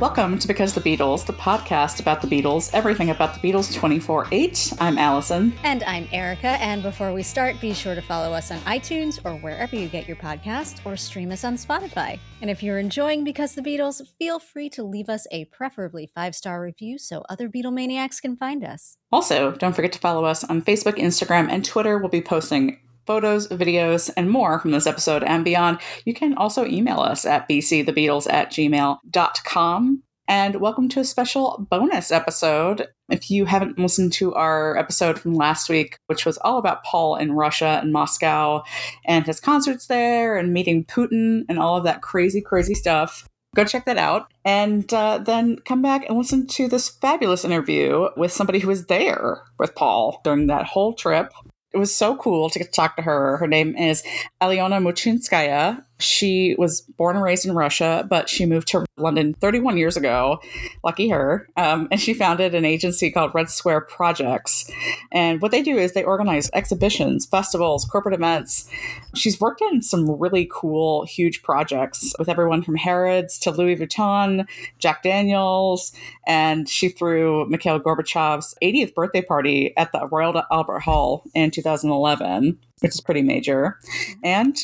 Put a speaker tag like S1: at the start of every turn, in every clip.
S1: Welcome to Because the Beatles, the podcast about the Beatles, everything about the Beatles 24 8. I'm Allison.
S2: And I'm Erica. And before we start, be sure to follow us on iTunes or wherever you get your podcast or stream us on Spotify. And if you're enjoying Because the Beatles, feel free to leave us a preferably five star review so other Beatlemaniacs can find us.
S1: Also, don't forget to follow us on Facebook, Instagram, and Twitter. We'll be posting photos, videos, and more from this episode and beyond, you can also email us at bcthebeatles at gmail.com. And welcome to a special bonus episode. If you haven't listened to our episode from last week, which was all about Paul in Russia and Moscow and his concerts there and meeting Putin and all of that crazy, crazy stuff, go check that out and uh, then come back and listen to this fabulous interview with somebody who was there with Paul during that whole trip it was so cool to get to talk to her. Her name is Alyona Muchinskaya. She was born and raised in Russia, but she moved to London 31 years ago. Lucky her. Um, and she founded an agency called Red Square Projects. And what they do is they organize exhibitions, festivals, corporate events. She's worked in some really cool, huge projects with everyone from Harrods to Louis Vuitton, Jack Daniels. And she threw Mikhail Gorbachev's 80th birthday party at the Royal Albert Hall in 2011, which is pretty major. And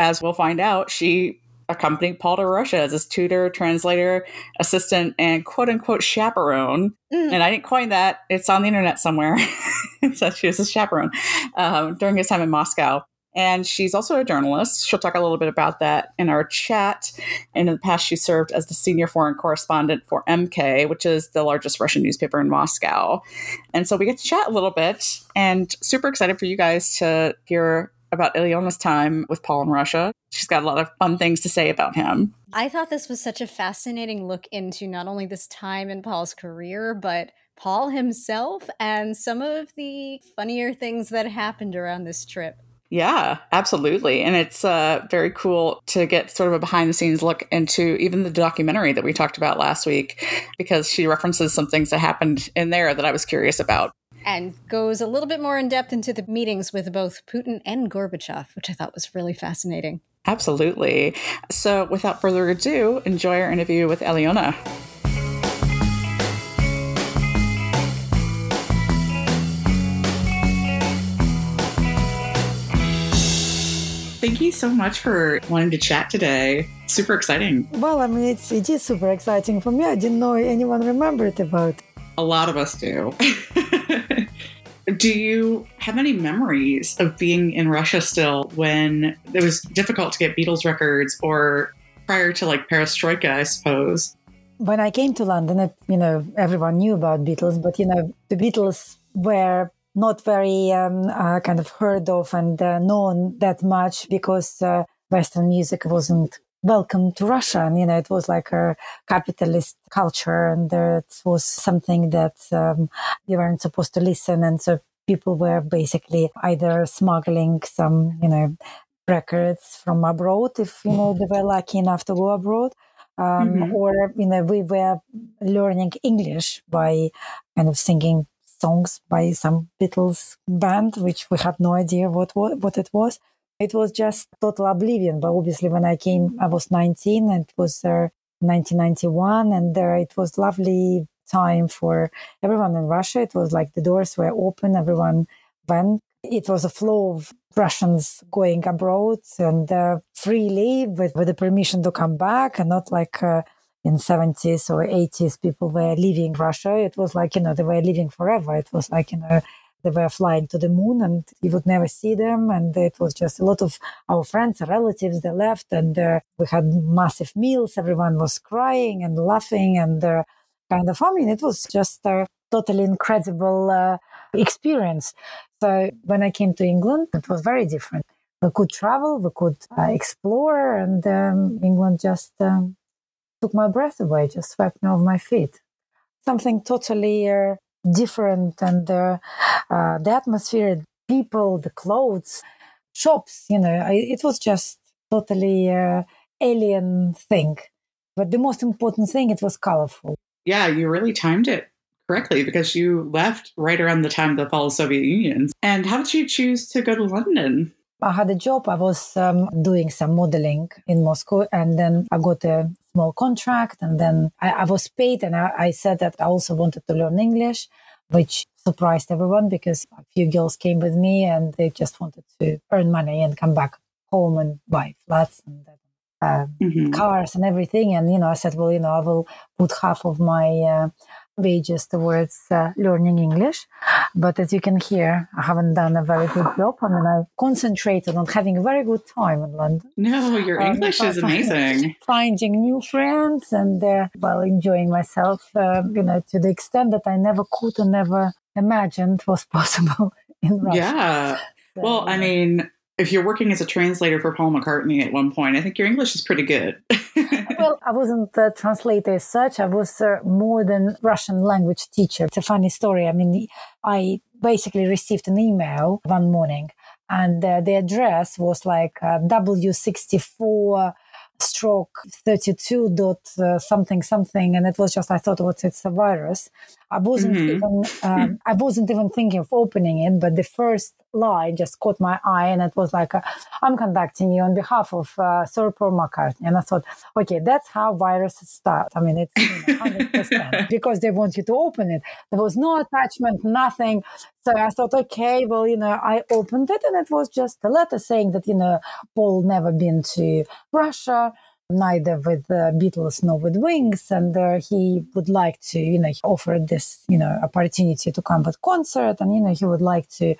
S1: as we'll find out, she accompanied Paul to Russia as his tutor, translator, assistant, and quote unquote chaperone. Mm. And I didn't coin that, it's on the internet somewhere. it says she was a chaperone um, during his time in Moscow. And she's also a journalist. She'll talk a little bit about that in our chat. And in the past, she served as the senior foreign correspondent for MK, which is the largest Russian newspaper in Moscow. And so we get to chat a little bit and super excited for you guys to hear about Alyona's time with Paul in Russia. She's got a lot of fun things to say about him.
S2: I thought this was such a fascinating look into not only this time in Paul's career, but Paul himself and some of the funnier things that happened around this trip.
S1: Yeah, absolutely. And it's uh, very cool to get sort of a behind the scenes look into even the documentary that we talked about last week, because she references some things that happened in there that I was curious about
S2: and goes a little bit more in depth into the meetings with both Putin and Gorbachev, which I thought was really fascinating.
S1: Absolutely. So, without further ado, enjoy our interview with Alyona. Thank you so much for wanting to chat today. Super exciting.
S3: Well, I mean, it's, it is super exciting for me. I didn't know anyone remembered about.
S1: A lot of us do. Do you have any memories of being in Russia still when it was difficult to get Beatles records or prior to like perestroika, I suppose?
S3: When I came to London, it, you know, everyone knew about Beatles, but, you know, the Beatles were not very um, uh, kind of heard of and uh, known that much because uh, Western music wasn't welcome to Russia. And, you know, it was like a capitalist culture and there it was something that um, you weren't supposed to listen. And so people were basically either smuggling some, you know, records from abroad if, you know, they were lucky enough to go abroad. Um, mm-hmm. Or, you know, we were learning English by kind of singing songs by some Beatles band, which we had no idea what, what, what it was. It was just total oblivion. But obviously, when I came, I was 19 and it was uh, 1991. And there it was lovely time for everyone in Russia. It was like the doors were open, everyone went. It was a flow of Russians going abroad and uh, freely with, with the permission to come back and not like uh, in 70s or 80s people were leaving Russia. It was like, you know, they were leaving forever. It was like, you know, they were flying to the moon and you would never see them. And it was just a lot of our friends, and relatives, they left and uh, we had massive meals. Everyone was crying and laughing and uh, kind of, I mean, it was just a totally incredible uh, experience. So when I came to England, it was very different. We could travel, we could uh, explore, and um, England just um, took my breath away, just swept me off my feet. Something totally uh, different and uh, uh, the atmosphere, people, the clothes, shops, you know, I, it was just totally uh, alien thing. But the most important thing, it was colorful.
S1: Yeah, you really timed it correctly because you left right around the time of the fall of Soviet Union. And how did you choose to go to London?
S3: I had a job. I was um, doing some modeling in Moscow, and then I got a small contract. And then I, I was paid and I, I said that I also wanted to learn English, which surprised everyone because a few girls came with me and they just wanted to earn money and come back home and buy flats and uh, mm-hmm. cars and everything. And, you know, I said, well, you know, I will put half of my uh, wages towards uh, learning English. But as you can hear, I haven't done a very good job. I mean, I've concentrated on having a very good time in London.
S1: No, your um, English is amazing.
S3: Finding new friends and, uh, well, enjoying myself, uh, you know, to the extent that I never could and never imagined was possible in Russia.
S1: Yeah. So, well, I mean, if you're working as a translator for Paul McCartney at one point, I think your English is pretty good.
S3: well, I wasn't a translator as such. I was uh, more than Russian language teacher. It's a funny story. I mean, I basically received an email one morning, and uh, the address was like uh, W64 stroke 32 dot uh, something something and it was just i thought well, it's a virus i wasn't mm-hmm. even um, i wasn't even thinking of opening it but the first line just caught my eye and it was like uh, i'm contacting you on behalf of uh, sir paul mccartney. And i thought okay that's how viruses start. I mean it's you know, 100% because they want you to open it. There was no attachment nothing. So i thought okay well you know i opened it and it was just a letter saying that you know paul never been to russia neither with the Beatles nor with Wings, and uh, he would like to, you know, offer this, you know, opportunity to come at concert, and you know, he would like to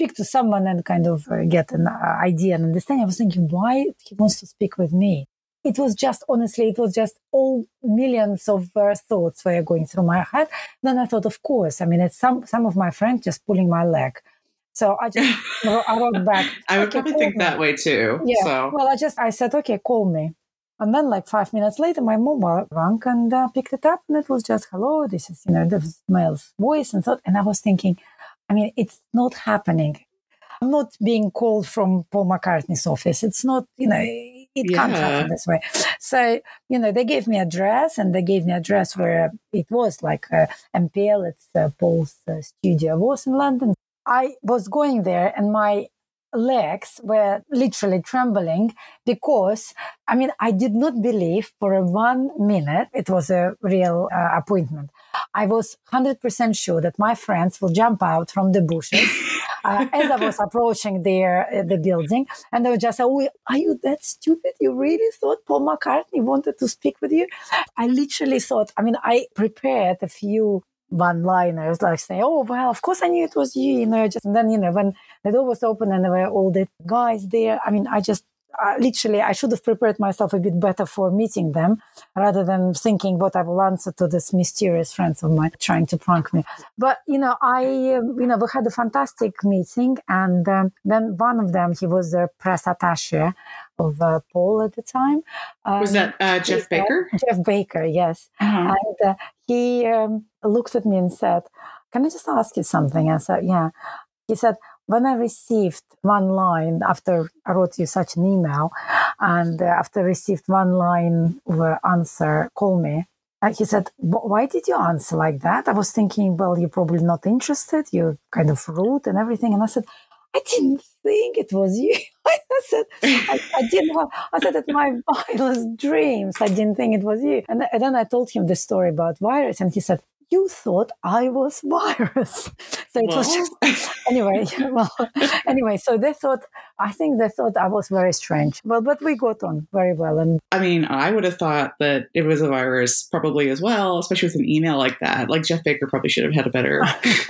S3: speak to someone and kind of uh, get an uh, idea and understanding. I was thinking, why he wants to speak with me? It was just, honestly, it was just all millions of uh, thoughts were going through my head. Then I thought, of course, I mean, it's some, some of my friends just pulling my leg. So I just, I wrote back.
S1: I would okay, probably think me. that way too.
S3: Yeah.
S1: So.
S3: Well, I just, I said, okay, call me. And then, like five minutes later, my mobile rang and uh, picked it up, and it was just, "Hello, this is you know the male's voice," and so. And I was thinking, I mean, it's not happening. I'm not being called from Paul McCartney's office. It's not, you know, it yeah. can't happen this way. So, you know, they gave me address and they gave me address where it was like uh, MPL, it's uh, Paul's uh, studio was in London. I was going there and my legs were literally trembling because I mean, I did not believe for a one minute it was a real uh, appointment. I was 100% sure that my friends will jump out from the bushes uh, as I was approaching their, uh, the building. And they would just oh, Are you that stupid? You really thought Paul McCartney wanted to speak with you? I literally thought, I mean, I prepared a few one liners like saying, Oh, well, of course I knew it was you, you know, just, and then, you know, when the door was open and there were all the guys there, I mean, I just uh, literally, I should have prepared myself a bit better for meeting them rather than thinking what I will answer to this mysterious friends of mine trying to prank me. But, you know, I, um, you know, we had a fantastic meeting. And um, then one of them, he was the press attache of uh, Paul at the time.
S1: Um, was that uh, Geoff Baker?
S3: Geoff Baker, yes. Uh-huh. And uh, he um, looked at me and said, Can I just ask you something? I said, Yeah. He said, when I received one line after I wrote you such an email, and uh, after I received one line of answer, call me. Uh, he said, "Why did you answer like that?" I was thinking, "Well, you're probably not interested. You're kind of rude and everything." And I said, "I didn't think it was you." I said, I, I, didn't have, I said that my wildest dreams, I didn't think it was you. And, and, then I told him the story about virus and he said, you thought I was virus. So it well. was just, anyway, well, anyway, so they thought, I think they thought I was very strange. Well, but we got on very well. And
S1: I mean, I would have thought that it was a virus probably as well, especially with an email like that. Like Geoff Baker probably should have had a better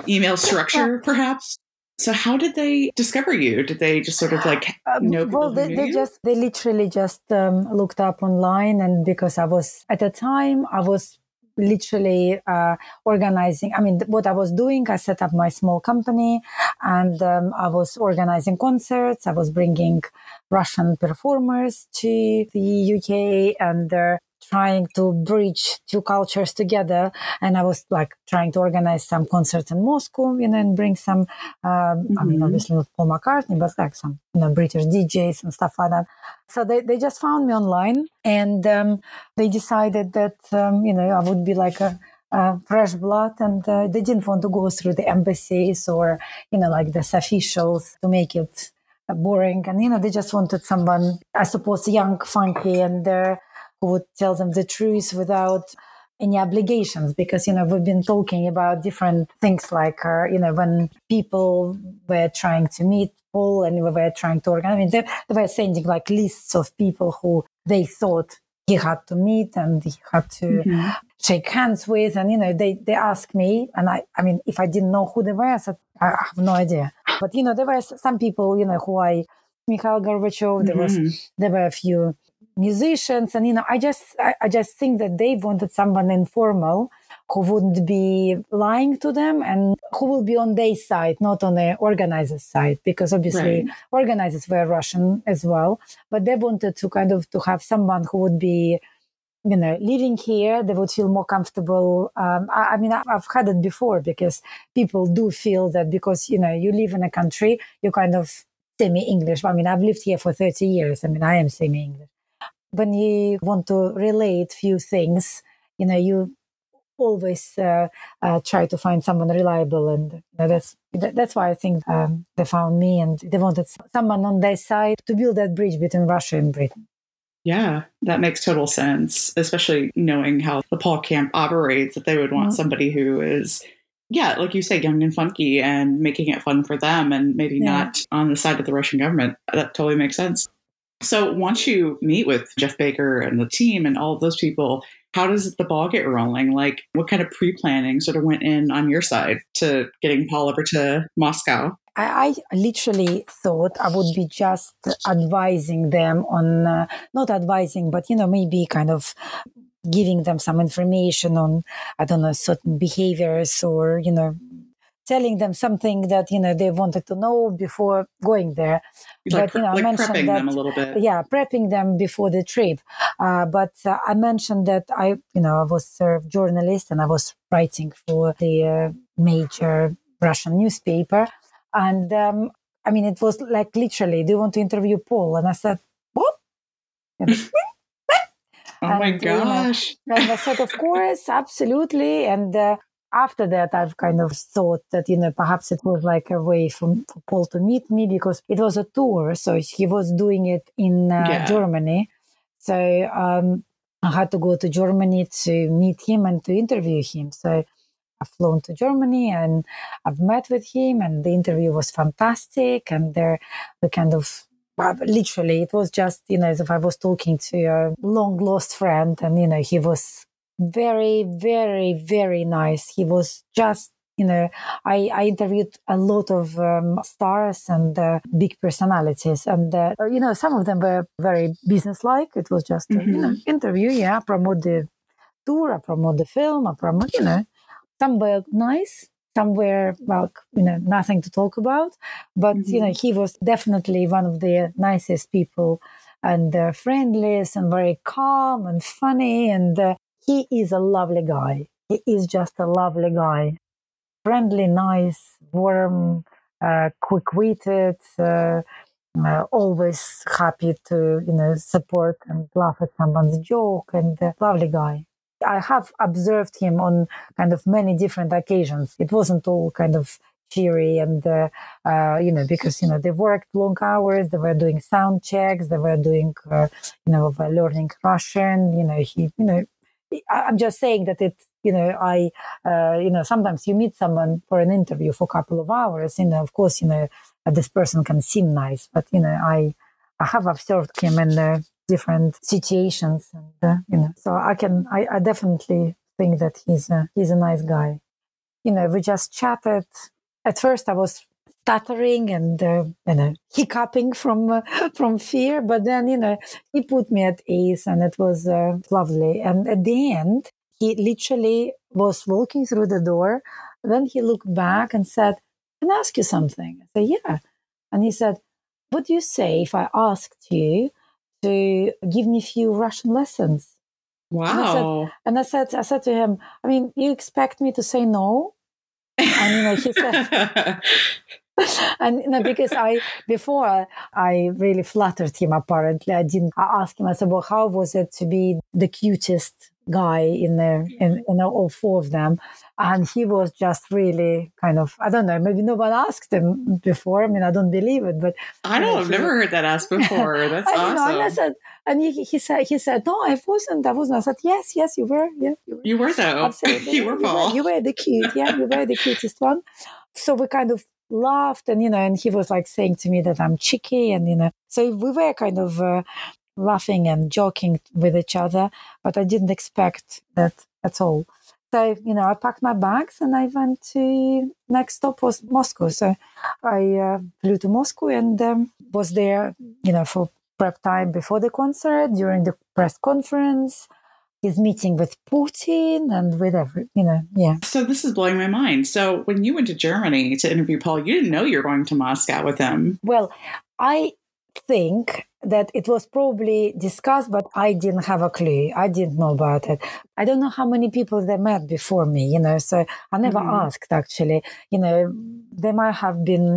S1: email structure, perhaps. So how did they discover you? Did they just sort of like um, know?
S3: well, they, they just they literally just um, looked up online, and because I was at the time I was literally uh, organizing. I mean, what I was doing, I set up my small company and um, I was organizing concerts. I was bringing Russian performers to the UK and uh, trying to bridge two cultures together. And I was like trying to organize some concerts in Moscow, you know, and bring some, um, mm-hmm. I mean, mm-hmm. obviously not Paul McCartney, but like some, you know, British DJs and stuff like that. So they, they just found me online and um, they decided that, um, you know, I would be like a, uh, fresh blood and uh, they didn't want to go through the embassies or you know like the officials to make it boring and you know they just wanted someone i suppose young funky and uh, who would tell them the truth without any obligations because you know we've been talking about different things like uh, you know when people were trying to meet Paul and we were trying to organize I mean they, they were sending like lists of people who they thought he had to meet and he had to mm-hmm. shake hands with and you know they they asked me and I I mean if I didn't know who they were I said I have no idea but you know there were some people you know who I Mikhail Gorbachev there mm-hmm. was there were a few musicians and you know i just I, I, just think that they wanted someone informal who wouldn't be lying to them and who will be on their side not on the organizers side because obviously right. organizers were russian as well but they wanted to kind of to have someone who would be you know living here. They would feel more comfortable. Um, I, I, mean i've had it before because people do feel that because you know you live in a country you kind of semi english i mean i've lived here for 30 years. I mean i am semi english when you want to relate few things, you know, you always uh, uh, try to find someone reliable, and you know, that's that's why I think um, they found me, and they wanted someone on their side to build that bridge between Russia and Britain.
S1: Yeah, that makes total sense, especially knowing how the Paul camp operates. That they would want mm-hmm. somebody who is yeah, like you say, young and funky and making it fun for them and maybe yeah. not on the side of the Russian government. That totally makes sense. So once you meet with Geoff Baker and the team and all of those people, how does the ball get rolling? Like, what kind of pre planning sort of went in on your side to getting Paul over to Moscow?
S3: I, I literally thought I would be just advising them on, uh, not advising, but, you know, maybe kind of giving them some information on, I don't know, certain behaviors or, you know, telling them something that you know they wanted to know before going there.
S1: Like, but you know, like I mentioned prepping that, them a little bit.
S3: Yeah, prepping them before the trip. Uh, but uh, I mentioned that I, you know, I was a journalist and I was writing for the uh, major Russian newspaper, and um, I mean, it was like literally, do you want to interview Paul? And I said, what?
S1: Oh and, my gosh.
S3: You know, and I said, of course, absolutely. And uh, after that, I've kind of thought that, you know, perhaps it was like a way for, for Paul to meet me because it was a tour. So he was doing it in uh, yeah. Germany. So um, I had to go to Germany to meet him and to interview him. So I've flown to Germany and I've met with him, and the interview was fantastic. And there, the kind of literally, it was just, you know, as if I was talking to a long lost friend, and, you know, he was very, very, very nice. He was just you know, I, I interviewed a lot of um, stars and uh, big personalities, and uh, you know, some of them were very businesslike. It was just mm-hmm. a, you know mm-hmm. interview. Yeah, promote the tour, I promote the film, I promote. You know, some were nice, some were well, you know, nothing to talk about. But mm-hmm. you know, he was definitely one of the nicest people and uh, friendliest and very calm and funny and uh, he is a lovely guy. He is just a lovely guy. Friendly, nice, warm, uh, quick-witted, uh, uh, always happy to you know support and laugh at someone's joke, and uh, lovely guy. I have observed him on kind of many different occasions. It wasn't all kind of cheery and uh, uh, you know because you know they worked long hours they were doing sound checks they were doing uh, you know learning russian you know he you know I'm just saying that it, you know, I, uh, you know, sometimes you meet someone for an interview for a couple of hours, know, of course, you know, this person can seem nice, but, you know, I, I have observed him in uh, different situations and, uh, you know, so I can, I, I definitely think that he's a, he's a nice guy. You know, we just chatted. At first I was stuttering and uh, you know hiccuping from uh, from fear. But then you know he put me at ease and it was uh, lovely. And at the end he literally was walking through the door. Then he looked back and said can i ask you something? I said yeah. And he said what do you say if i asked you to give me a few russian lessons?
S1: Wow
S3: and I, said, and I said i said to him i mean you expect me to say no? And you know he said and you know, because I before uh, I really flattered him. Apparently, I didn't. I asked him. I said, "Well, how was it to be the cutest guy in there, in, in all four of them. And he was just really kind of, I don't know, maybe no one asked him before. I mean, I don't believe it, but
S1: I don't know, I've never heard that asked before. That's
S3: I,
S1: awesome.
S3: know, and I said, and he, he said, he said, no, I wasn't, I wasn't. I said, yes, yes, you were, yeah, you were.
S1: you were though.
S3: Absolutely.
S1: you were Paul.
S3: You were, you were the cute, yeah, you were the cutest one. So we kind of laughed, and you know, and he was like saying to me that I'm cheeky, and you know, so we were kind of uh, laughing and joking with each other, but I didn't expect that at all. So you know, I packed my bags and I went to next stop was Moscow. So I uh, flew to Moscow and um, was there, you know, for prep time before the concert, during the press conference, his meeting with Putin, and with every, you know, yeah.
S1: So this is blowing my mind. So when you went to Germany to interview Paul, you didn't know you were going to Moscow with him.
S3: Well, I think that it was probably discussed, but I didn't have a clue. I didn't know about it. I don't know how many people they met before me, you know, so I never
S1: Mhm.
S3: asked actually. You know, they might have been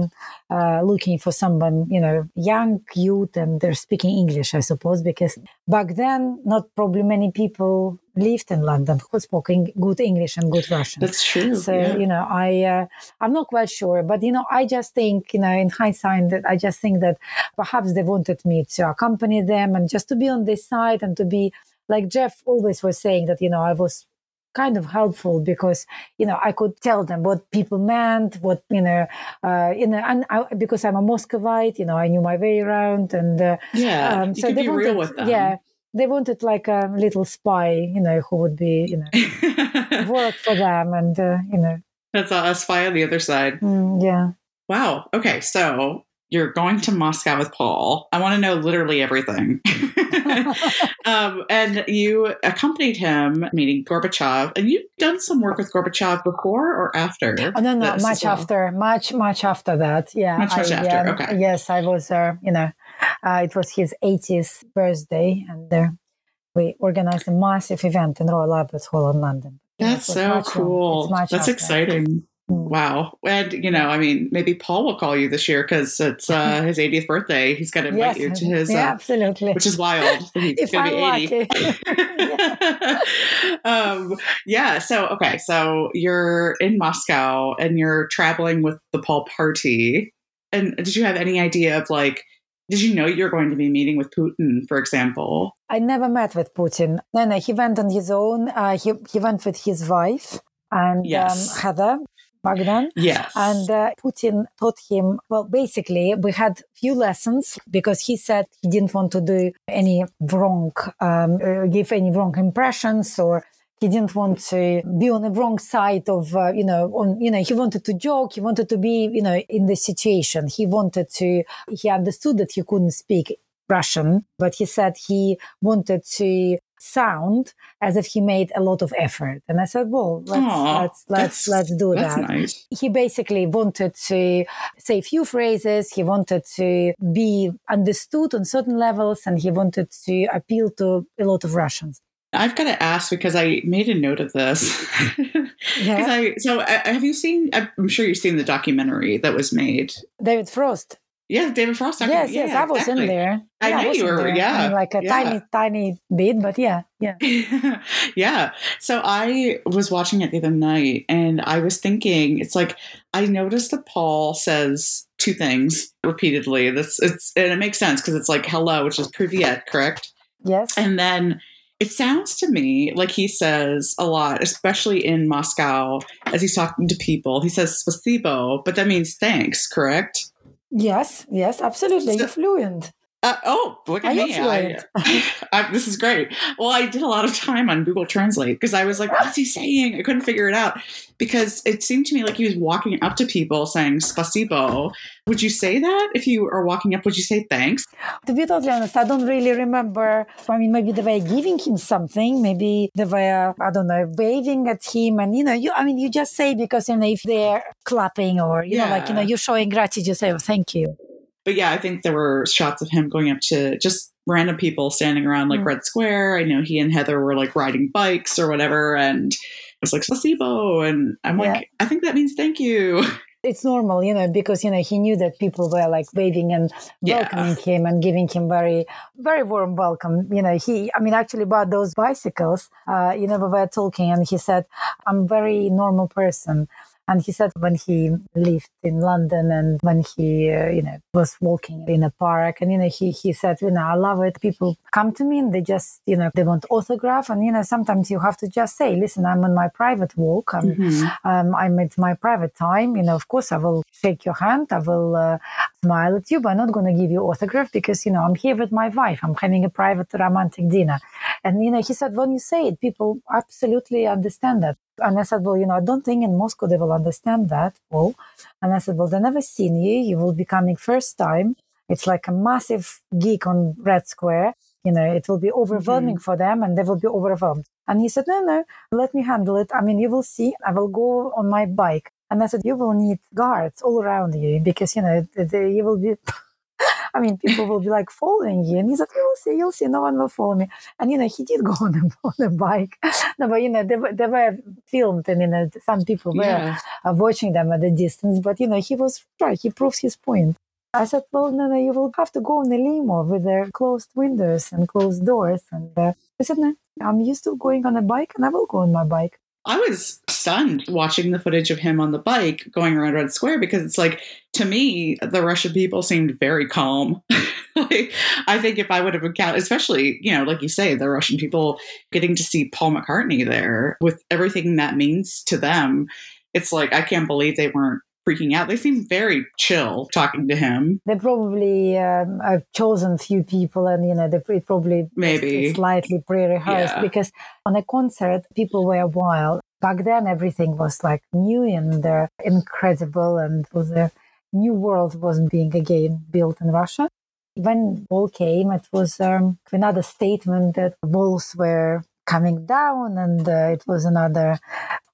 S3: uh, looking for someone, you know, young youth and they're speaking English, I suppose, because back then, not probably many people lived in London who spoke good English and good Russian.
S1: That's true.
S3: So
S1: yeah.
S3: you know, I uh, I'm not quite sure, but you know, I just think you know, in hindsight, that I just think that perhaps they wanted me to accompany them and just to be on this side and to be like Geoff always was saying that you know I was kind of helpful because you know I could tell them what people meant, what you know, uh, you know, and I, because I'm a Moscovite, you know, I knew my way around, and uh,
S1: yeah.
S3: um, so they wanted,
S1: real with them.
S3: yeah, they wanted like a little spy, you know, who would be you know work for them and uh, you know,
S1: That's a, a spy on the other side.
S3: mm, yeah.
S1: Wow. Okay. So you're going to Moscow with Paul. I want to know literally everything. um, and you accompanied him meeting Gorbachev, and you've done some work with Gorbachev before or after?
S3: Oh, no, no, much
S1: well?
S3: after, much, much after that. Yeah.
S1: Much, much
S3: I,
S1: after,
S3: um,
S1: okay.
S3: Yes, I was, uh, you know, uh, it was his 80th birthday and uh, we organized a massive event in Royal Albert Hall in London.
S1: That's so cool. That's
S3: after.
S1: exciting. Wow. And, you know, I mean, maybe Paul will call you this year because it's uh, his 80th birthday. He's going to invite
S3: Yes,
S1: you to his,
S3: yeah,
S1: uh,
S3: absolutely.
S1: which is wild. He's going to be 80. um, yeah. So, okay. So you're in Moscow and you're traveling with the Paul party. And did you have any idea of like, did you know you're going to be meeting with Putin, for example?
S3: I never met with Putin. No, no, he went on his own. Uh, he, he went with his wife and
S1: Yes.
S3: um, Heather back then.
S1: Yes.
S3: And uh, Putin taught him, well, basically, we had few lessons because he said he didn't want to do any wrong, um, uh, give any wrong impressions or he didn't want to be on the wrong side of, uh, you know, on, you know, he wanted to joke. He wanted to be, you know, in the situation. He wanted to, he understood that he couldn't speak Russian, but he said he wanted to sound as if he made a lot of effort. And I said, well, let's,
S1: Aw,
S3: let's, let's, let's do that
S1: nice.
S3: he basically wanted to say a few phrases. He wanted to be understood on certain levels and he wanted to appeal to a lot of Russians.
S1: I've got to ask because I made a note of this.
S3: Yeah.
S1: Because I so uh, have you seen? I'm sure you've seen the documentary that was made.
S3: David Frost.
S1: Yeah, David Frost. docu-
S3: yes,
S1: yeah,
S3: yes, I was
S1: exactly.
S3: in there.
S1: I
S3: yeah,
S1: know
S3: was
S1: you were,
S3: there. I
S1: yeah,
S3: mean, like a
S1: yeah.
S3: tiny, tiny bit, but yeah, yeah.
S1: yeah. So I was watching it the other night and I was thinking, it's like I noticed that Paul says two things repeatedly. This it's and it makes sense because it's like hello, which is privyet, correct?
S3: Yes.
S1: And then it sounds to me like he says a lot, especially in Moscow, as he's talking to people. He says spasibo, but that means thanks, correct?
S3: Yes, yes, absolutely.
S1: So-
S3: You're fluent.
S1: Uh, oh, look at
S3: you
S1: me. I, I, this is great. Well, I did a lot of time on Google Translate because I was like, what's he saying? I couldn't figure it out because it seemed to me like he was walking up to people saying spasibo. Would you say that if you are walking up? Would you say thanks?
S3: To be totally honest, I don't really remember. I mean, maybe they were giving him something. Maybe they were, I don't know, waving at him. And, you know, you, I mean, you just say because, you know, if they're clapping or, you know, like, you know, you're showing gratitude, you say, oh, thank you.
S1: But yeah, I think there were shots of him going up to just random people standing around like
S3: Mm.
S1: Red Square. I know he and Heather were like riding bikes or whatever. And it was like spasibo, And I'm like, I think that means thank you.
S3: it's normal, you know, because, you know, he knew that people were like waving and welcoming yeah. him and giving him very, very warm welcome. You know, he, I mean, actually bought those bicycles, uh, you know, we were talking and he said, I'm very normal person. And he said when he lived in London and when he, uh, you know, was walking in a park and, you know, he, he said, you know, I love it. People come to me and they just, you know, they want autograph. And, you know, sometimes you have to just say, listen, I'm on my private walk. I'm, mm-hmm. um, I'm at my private time. You know, of course, I will shake your hand. I will uh, smile at you, but I'm not going to give you autograph because, you know, I'm here with my wife. I'm having a private romantic dinner. And, you know, he said, when you say it, people absolutely understand that. And I said, well, you know, I don't think in Moscow they will understand that. Well, and I said, well, they never seen you. You will be coming first time. It's like a massive geek on Red Square. You know, it will be overwhelming mm-hmm. for them and they will be overwhelmed. And he said, no, no, let me handle it. I mean, you will see, I will go on my bike. And I said, you will need guards all around you because, you know, the, the, you will be I mean, people will be like following you. And he said, you'll see, you'll see, no one will follow me. And, you know, he did go on a, on a bike. no, but, you know, they, they were filmed and, you know, some people were yeah. uh, watching them at a distance. But, you know, he was right. He proves his point. I said, well, no, no, you will have to go in a limo with their closed windows and closed doors. And uh, I said, no, I'm used to going on a bike and I will go on my bike.
S1: I was stunned watching the footage of him on the bike going around Red Square because it's like, to me, the Russian people seemed very calm. like, I think if I would have encountered, especially, you know, like you say, the Russian people getting to see Paul McCartney there with everything that means to them, it's like, I can't believe they weren't freaking out. They seem very chill talking to him.
S3: They probably um, have chosen few people, and you know they probably
S1: maybe
S3: slightly pre-rehearsed yeah. because on a concert people were wild. Back then, everything was like new and uh, incredible, and was a new world was being again built in Russia. When Wall came, it was um, another statement that walls were coming down and uh, it was another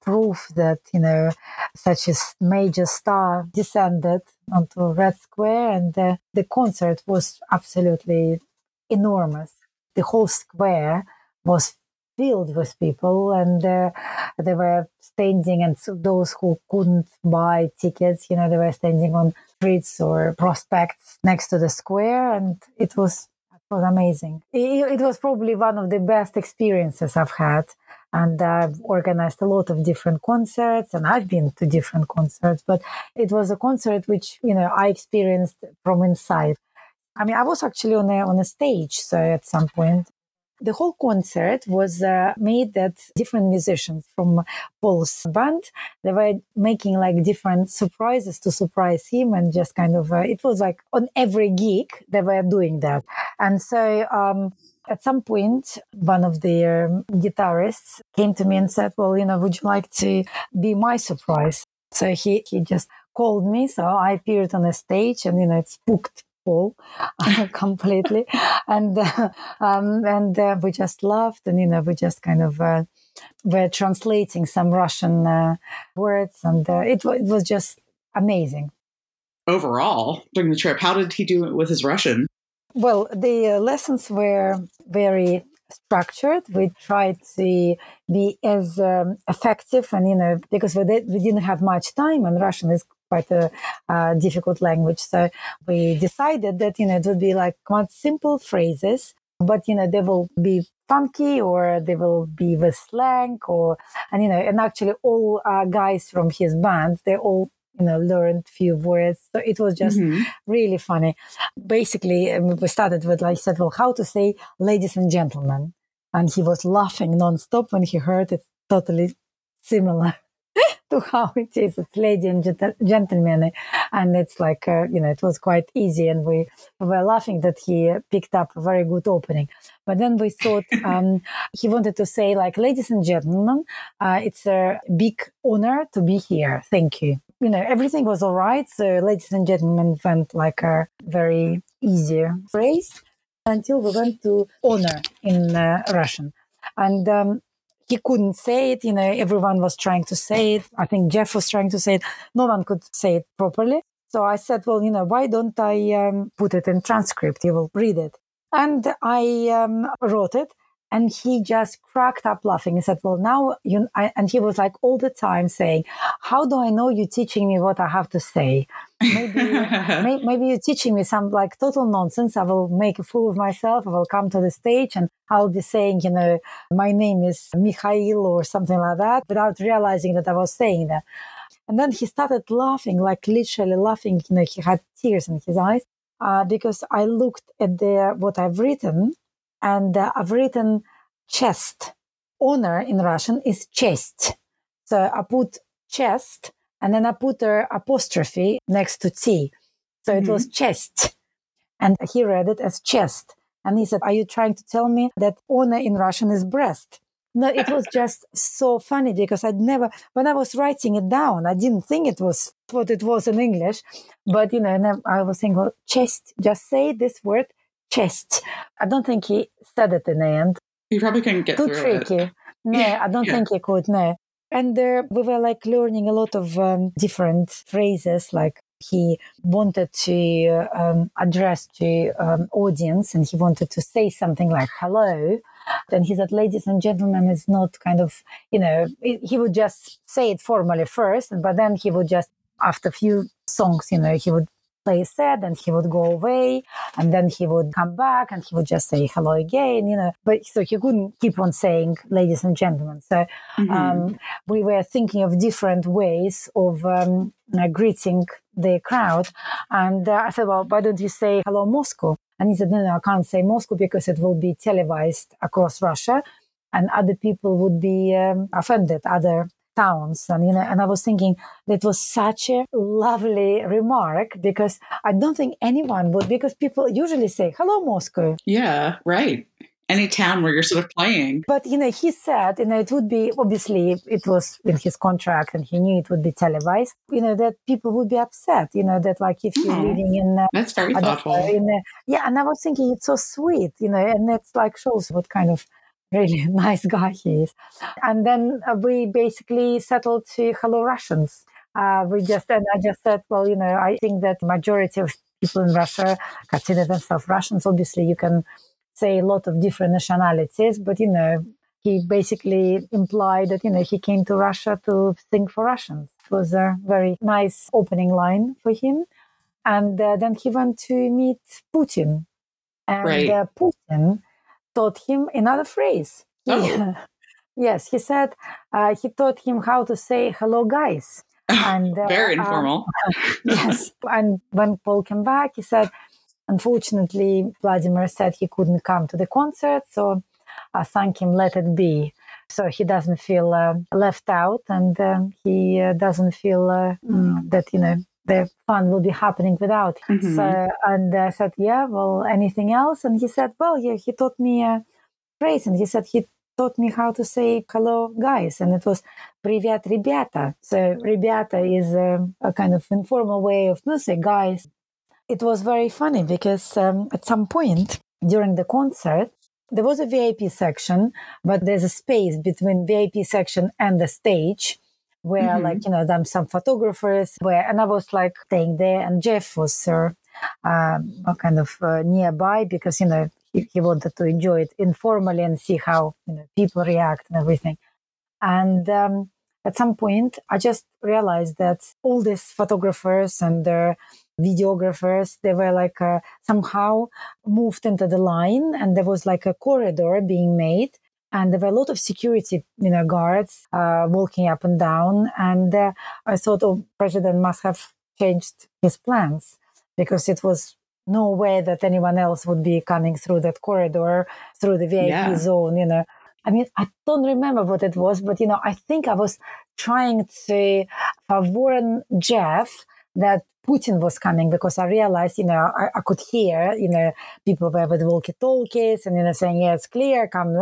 S3: proof that you know such a major star descended onto red square and uh, the concert was absolutely enormous. The whole square was filled with people and uh, they were standing and so those who couldn't buy tickets you know they were standing on streets or prospects next to the square and it was was amazing. It, it, was probably one of the best experiences I've had. And I've organized a lot of different concerts and I've been to different concerts, but it was a concert which, you know, I experienced from inside. I mean, I was actually on a, on a stage. So at some point, the whole concert was uh, made that different musicians from Paul's band, they were making like different surprises to surprise him and just kind of, uh, it was like on every gig they were doing that. And so, um, at some point, one of the um, guitarists came to me and said, well, you know, would you like to be my surprise? So he, he just called me. So I appeared on the stage and, you know, it's booked full completely. And uh, um, and uh, we just laughed and you know we just kind of uh, were translating some russian uh, words and uh, it, it was just amazing.
S1: Overall during the trip how did he do it with his russian?
S3: Well the uh, lessons were very structured. We tried to be as um, effective, and you know, because we, did, we didn't have much time, and Russian is quite a, a difficult language. So we decided that, you know, it would be like quite simple phrases, but, you know, they will be funky or they will be with slang or, and, you know, and actually all uh, guys from his band, they all you know learned few words so it was just mm-hmm. really funny basically um, we started with like I said well how to say ladies and gentlemen and he was laughing nonstop when he heard it totally similar to how it is. It's lady and gentleman. And it's like, uh, you know, it was quite easy. And we were laughing that he picked up a very good opening. But then we thought um, he wanted to say, like, ladies and gentlemen, uh, it's a big honor to be here. Thank you. You know, everything was all right. So, ladies and gentlemen went like a very easy phrase until we went to honor in uh, Russian. And um, he couldn't say it. You know, everyone was trying to say it. I think Geoff was trying to say it. No one could say it properly. So I said, well, you know, why don't I um, put it in transcript? You will read it. And I um, wrote it. And he just cracked up laughing. He said, well, now you, I, and he was like all the time saying, how do I know you're teaching me what I have to say? Maybe, may, maybe you're teaching me some like total nonsense. I will make a fool of myself. I will come to the stage and I'll be saying, you know, my name is Mikhail or something like that without realizing that I was saying that. And then he started laughing, like literally laughing. You know, he had tears in his eyes uh, because I looked at the what I've written, and uh, I've written chest. Honor in Russian is chest. So I put chest, and then I put a apostrophe next to T. So mm-hmm. it was mm-hmm. chest. And he read it as chest. And he said, Are you trying to tell me that honor in Russian is breast? No, it was just so funny because I'd never, when I was writing it down, I didn't think it was what it was in English. But, you know, I was thinking, well, chest, just say this word, chest. I don't think he said it in the end.
S1: He probably couldn't get
S3: Too
S1: through
S3: tricky. It. No, I don't yeah. think he could, no. And there, we were like learning a lot of um, different phrases, like he wanted to um, address to um, audience and he wanted to say something like hello then he said, ladies and gentlemen, is not kind of, you know, he would just say it formally first, but then he would just, after a few songs, you know, he would play set and he would go away and then he would come back and he would just say hello again you know. But so he couldn't keep on saying ladies and gentlemen. So mm-hmm. um, we were thinking of different ways of um, uh, greeting the crowd and uh, i said well why don't you say hello moscow? And he said, no, no, I can't say Moscow because it will be televised across Russia and other people would be um, offended, other towns. And, you know, and I was thinking that was such a lovely remark because I don't think anyone would, because people usually say, hello, Moscow.
S1: Yeah, right any town where you're sort of playing.
S3: But you know, he said, you know, it would be obviously it was in his contract, and he knew it would be televised. You know that people would be upset. You know that like if you're mm. living in
S1: uh, that's very thoughtful.
S3: In, uh, yeah, and I was thinking it's so sweet, you know, and it's like shows what kind of really nice guy he is. And then uh, we basically settled to hello Russians. Uh, we just and I just said, well, you know, I think that majority of people in Russia consider themselves Russians. Obviously, you can say a lot of different nationalities, but you know, he basically implied that you know he came to Russia to sing for Russians. It was a very nice opening line for him, and uh, then he went to meet Putin, and right. uh, Putin taught him another phrase.
S1: Oh.
S3: yes, he said uh, he taught him how to say "hello, guys."
S1: And uh, very uh, informal.
S3: yes, and when Paul came back, he said Unfortunately, Vladimir said he couldn't come to the concert, so I thank him, let it be. So he doesn't feel uh, left out and he uh, doesn't feel uh, mm. that, you know, the fun will be happening without. Mm-hmm. So, and I said, yeah, well, anything else? And he said, well, yeah, he taught me a phrase and he said he taught me how to say hello, guys. And it was привет, ребята. So ребята is a, a kind of informal way of, no, say guys it was very funny because um, at some point during the concert, there was a VIP section, but there's a space between VIP section and the stage where mm-hmm. like, you know, there's some photographers where, and I was like staying there and Geoff was uh, um, kind of uh, nearby because, you know, he, he, wanted to enjoy it informally and see how, you know, people react and everything. And, um, at some point, I just realized that all these photographers and their videographers they were like uh, somehow moved into the line and there was like a corridor being made and there were a lot of security you know guards uh, walking up and down and uh, i thought oh president must have changed his plans because it was no way that anyone else would be coming through that corridor through the vip yeah. zone you know I mean, I don't remember what it was, but you know, I think I was trying to warn Geoff that Putin was coming because I realized, you know, I, I could hear, you know, people were with walkie-talkies and, you know, saying, yeah, it's clear, come.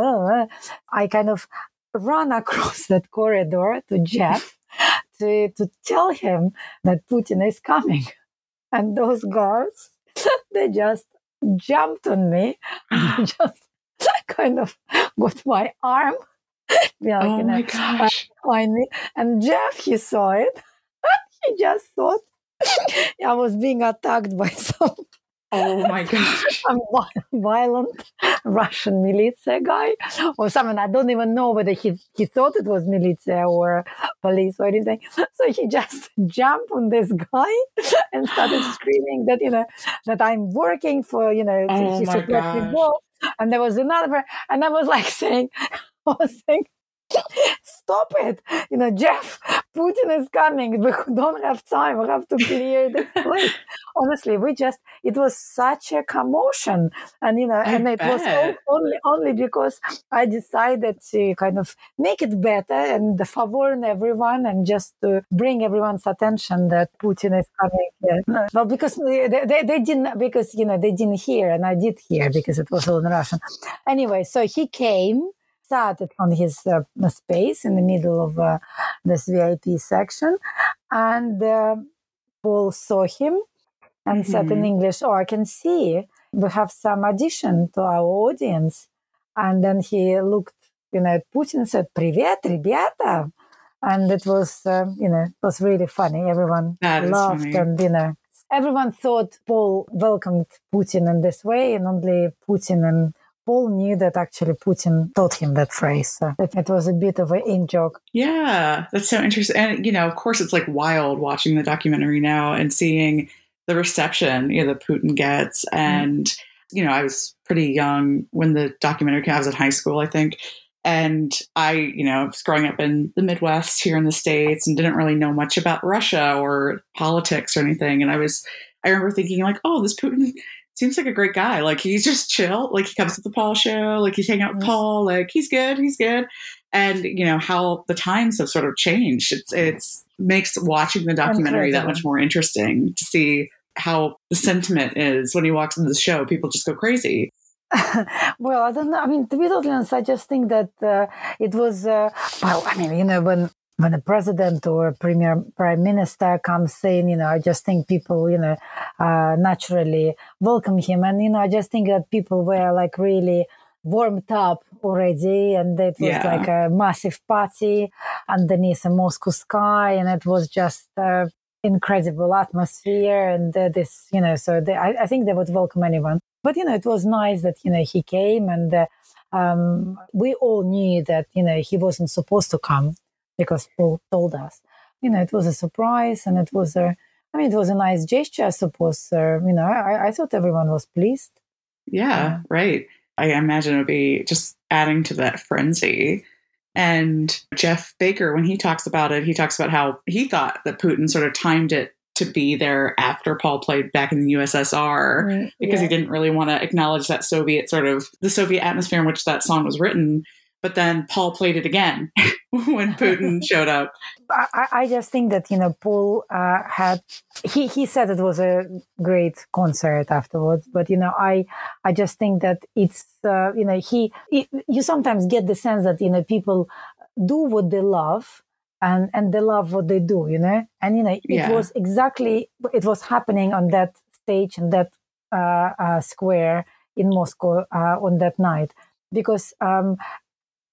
S3: I kind of run across that corridor to Geoff to, to tell him that Putin is coming. And those guards, they just jumped on me and just kind of got my arm.
S1: like, oh you know, my gosh.
S3: Behind me. And Geoff, he saw it. he just thought I was being attacked by some
S1: Oh my gosh.
S3: a violent Russian militia guy or someone. I don't even know whether he, he thought it was militia or police or anything. So he just jumped on this guy and started screaming that, you know, that I'm working for, you know,
S1: oh
S3: he should let me
S1: gosh.
S3: go. And there was another, and I was like saying, I was saying, stop it. You know, Geoff, Putin is coming. We don't have time. We have to clear the place. Honestly, we just, it was such a commotion. And, you know,
S1: I
S3: and it was only, only because I decided to kind of make it better and warn everyone and just to bring everyone's attention that Putin is coming here. No, Well, because they, they, they didn't, because, you know, they didn't hear and I did hear because it was all in Russian. Anyway, so he came started on his uh, space in the middle of uh, this VIP section, and uh, Paul saw him and said in
S1: Mhm.
S3: English, "Oh, I can see we have some addition to our audience." And then he looked, you know, at Putin and said, "Привет, ребята," and it was, uh, you know, it was really funny. Everyone
S1: That is
S3: laughed,
S1: funny.
S3: and you know, everyone thought Paul welcomed Putin in this way, and only Putin and Paul knew that actually Putin taught him that phrase. So it, was a bit of an in joke.
S1: Yeah, that's so interesting. And you know, of course, it's like wild watching the documentary now and seeing the reception you know that Putin gets. Mm-hmm. And you know, I was pretty young when the documentary came. I was in high school, I think. And I, you know, was growing up in the Midwest here in the States and didn't really know much about Russia or politics or anything. And I was, I remember thinking, like, oh, this Putin seems like a great guy. Like, he's just chill. Like, he comes to the Paul show. Like, he's hanging out with. Paul. Like, he's good. He's good and you know how the times have sort of changed it's it's makes watching the documentary that much more interesting to see how the sentiment is when he walks into the show people just go crazy
S3: well, I don't know. I mean, to be totally honest, I just think that uh, it was, uh, well, I mean, you know, when when a president or a premier prime minister comes in, you know, I just think people, you know, uh, naturally welcome him. And, you know, I just think that people were like really warmed up already. And it was
S1: Yeah.
S3: like a massive party underneath a Moscow sky. And it was just uh, incredible atmosphere. And uh, this you know so they, I, I think they would welcome anyone. But you know it was nice that you know he came. And uh, um, we all knew that you know he wasn't supposed to come because Paul told us. You know it was a surprise and it was a I mean it was a nice gesture I suppose uh, you know I, I thought everyone was pleased.
S1: Yeah right. I imagine it would be just adding to that frenzy. And Geoff Baker when he talks about it he talks about how he thought that putin sort of timed it to be there after paul played back in the ussr
S3: Mm,
S1: because he didn't really want to acknowledge that Soviet sort of the Soviet atmosphere in which that song was written. But then Paul played it again when Putin showed up.
S3: I, I- just think that you know Paul uh, had he he said it was a great concert afterwards, but you know I I just think that it's uh, you know he, he you sometimes get the sense that you know people do what they love and and they love what they do you know and you know it
S1: Yeah.
S3: was exactly it was happening on that stage and that uh, uh, square in Moscow uh, on that night because um,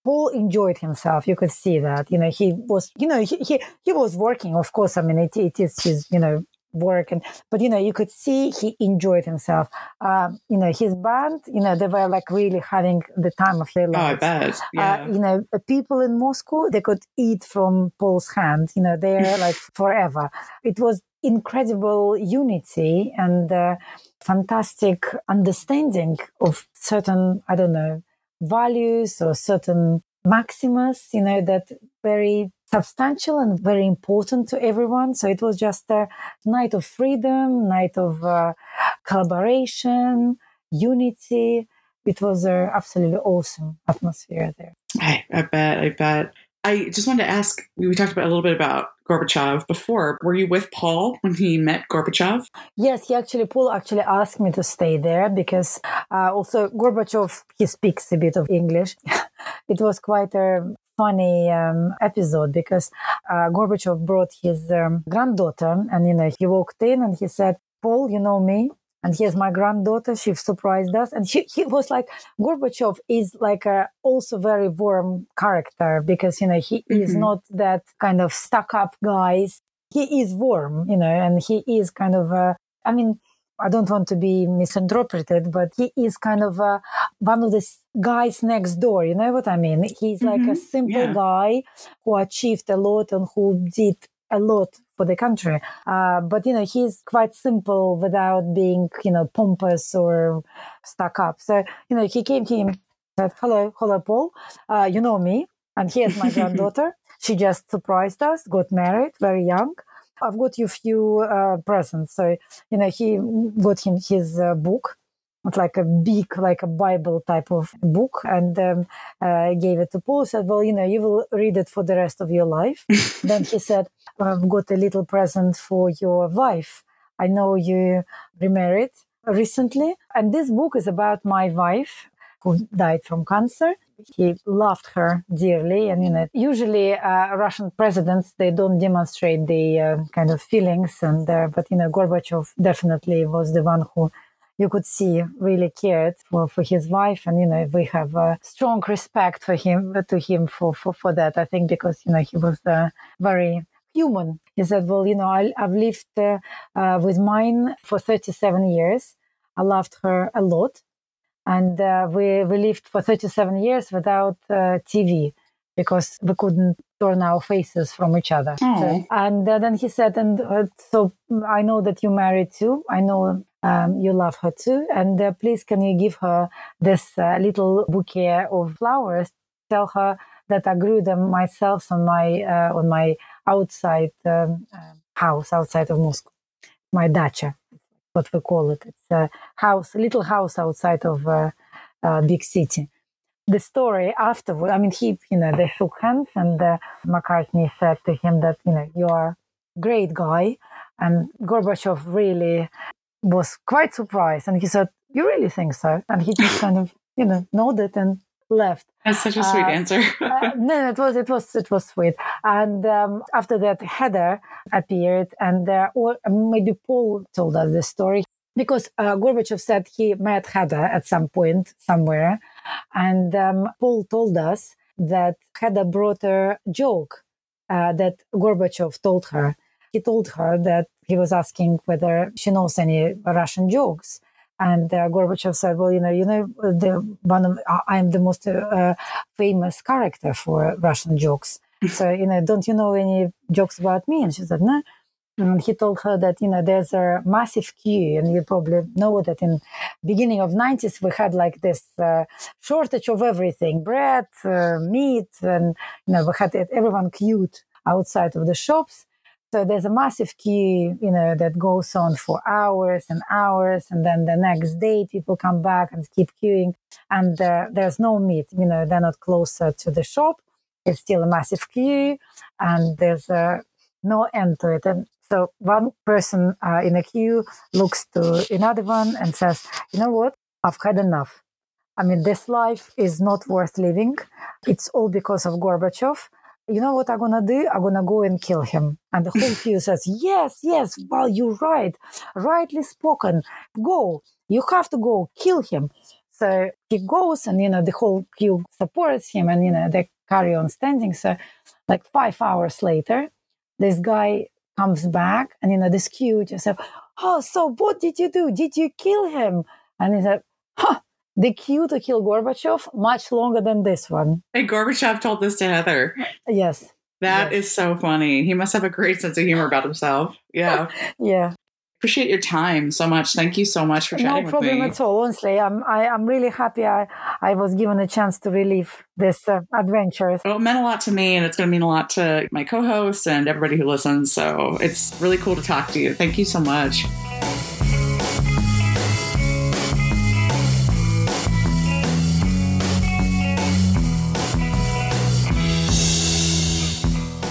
S3: Paul enjoyed himself. You could see that. You know, he was, you know, he, he, he was working, of course. I mean, it, it is his, you know, work. And, but, you know, you could see he enjoyed himself. Um, you know, his band, you know, they were like really having the time of their lives
S1: Oh, I bet. Yeah.
S3: Uh, you know, people in Moscow, they could eat from Paul's hand, you know, they're like forever. It was incredible unity and uh, fantastic understanding of certain, I don't know, values or certain maximus, you know, that very substantial and very important to everyone. So it was just a night of freedom, night of uh, collaboration, unity. It was an absolutely awesome atmosphere there.
S1: I, I bet. I bet. I just wanted to ask we talked about a little bit about Gorbachev before. Were you with Paul when he met Gorbachev?
S3: Yes, he actually, Paul actually asked me to stay there because uh, also Gorbachev, he speaks a bit of English. it was quite a funny um, episode because uh, Gorbachev brought his um, granddaughter and, you know, he walked in and he said, Paul, you know me? And here's my granddaughter. She surprised us. And she, he was like, Gorbachev is like a also very warm character because, you know, he is
S1: Mhm.
S3: not that kind of stuck up guy he is warm, you know, and he is kind of, uh, I mean, I don't want to be misinterpreted, but he is kind of uh, one of the guys next door. You know what I mean? He's mm-hmm. like a mm-hmm. simple yeah. guy who achieved a lot and who did a lot for the country. Uh, but you know, he's quite simple without being, you know, pompous or stuck up. So you know, he came to him said, "Hello, hello, Paul. Uh, you know me, and here's my granddaughter. She just surprised us, got married very young." I've got you a few uh, presents. So, you know, he got him his uh, book. It's like a big, like a Bible type of book, and um, uh, gave it to Paul. Said, "Well, you know, you will read it for the rest of your life." then he said, "I've got a little present for your wife. I know you remarried recently, and this book is about my wife who died from cancer he loved her dearly and you know usually uh, russian presidents they don't demonstrate the uh, kind of feelings and uh, but you know gorbachev definitely was the one who you could see really cared for, for his wife. And you know we have a strong respect for him to him for, for, for that i think because you know he was uh, very human. He said well you know I, have lived uh, uh, with mine for 37 years. I loved her a lot. And uh, we, we lived for 37 years without uh, TV because we couldn't turn our faces from each other. So, and uh, then he said, and uh, so I know that you married too. I know um, you love her too. And uh, please, can you give her this uh, little bouquet of flowers? Tell her that I grew them myself on my on my outside um, house outside of Moscow, my dacha what we call it. It's a house, little house outside of a, a big city. The story afterward, I mean, he, you know, they shook hands and uh, McCartney said to him that, you know, you are a great guy. And Gorbachev really was quite surprised. And he said, you really think so? And he just kind of, you know, nodded and left.
S1: That's such a sweet uh, answer.
S3: uh, no, it was it was it was sweet. And um, after that, Heather appeared, and uh, or maybe Paul told us the story because uh, Gorbachev said he met Heather at some point somewhere, and um, Paul told us that Heather brought a joke uh, that Gorbachev told her. He told her that he was asking whether she knows any Russian jokes and uh, Gorbachev said, "Well, you know, you know, the one of, I'm the most uh, famous character for Russian jokes. So, you know, don't you know any jokes about me?" And she said, "No." And he told her that you know there's a massive queue, and you probably know that in beginning of 90s we had like this uh, shortage of everything: bread, uh, meat, and you know we had everyone queued outside of the shops. So there's a massive queue, you know, that goes on for hours and hours. And then the next day people come back and keep queuing and uh, there's no meat, you know, they're not closer to the shop. It's still a massive queue and there's uh, no end to it. And so one person uh, in a queue looks to another one and says, you know what? I've had enough. I mean, this life is not worth living. It's all because of Gorbachev you know what I'm gonna do? I'm gonna go and kill him. And the whole queue says, Yes, yes, well, you're right. Rightly spoken. Go. You have to go kill him. So he goes and you know the whole queue supports him and you know they carry on standing. So like five hours later, this guy comes back and you know this queue just said, Oh, so what did you do? Did you kill him? And he said, Huh, the queue to kill Gorbachev much longer than this one.
S1: And Gorbachev told this to Heather.
S3: Yes.
S1: that
S3: yes.
S1: is so funny. He must have a great sense of humor about himself. Yeah.
S3: yeah.
S1: Appreciate your time so much. Thank you so much for chatting
S3: No problem at all. Honestly, I'm I, am i am really happy I, I was given a chance to relive this uh, adventure.
S1: Well, it meant a lot to me, and it's going to mean a lot to my co-hosts and everybody who listens. So it's really cool to talk to you. Thank you so much.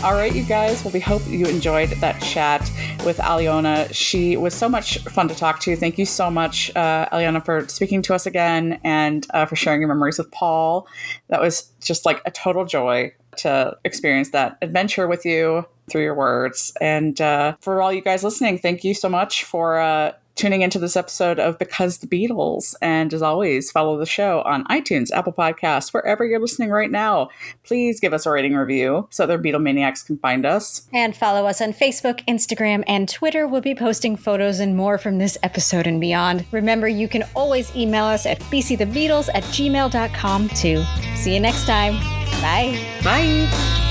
S1: All right, you guys. Well, we hope you enjoyed that chat with Alyona. She was so much fun to talk to. Thank you so much, uh, Alyona, for speaking to us again and uh, for sharing your memories with Paul. That was just like a total joy. to experience that adventure with you through your words. And uh, for all you guys listening, thank you so much for uh, tuning into this episode of Because the Beatles. And as always, follow the show on iTunes, Apple Podcasts, wherever you're listening right now. Please give us a rating review so other Beatle maniacs can find us.
S2: And follow us on Facebook, Instagram, and Twitter. We'll be posting photos and more from this episode and beyond. Remember, you can always email us at bcthebeatles at gmail.com too. See you next time. Bye.
S1: Bye.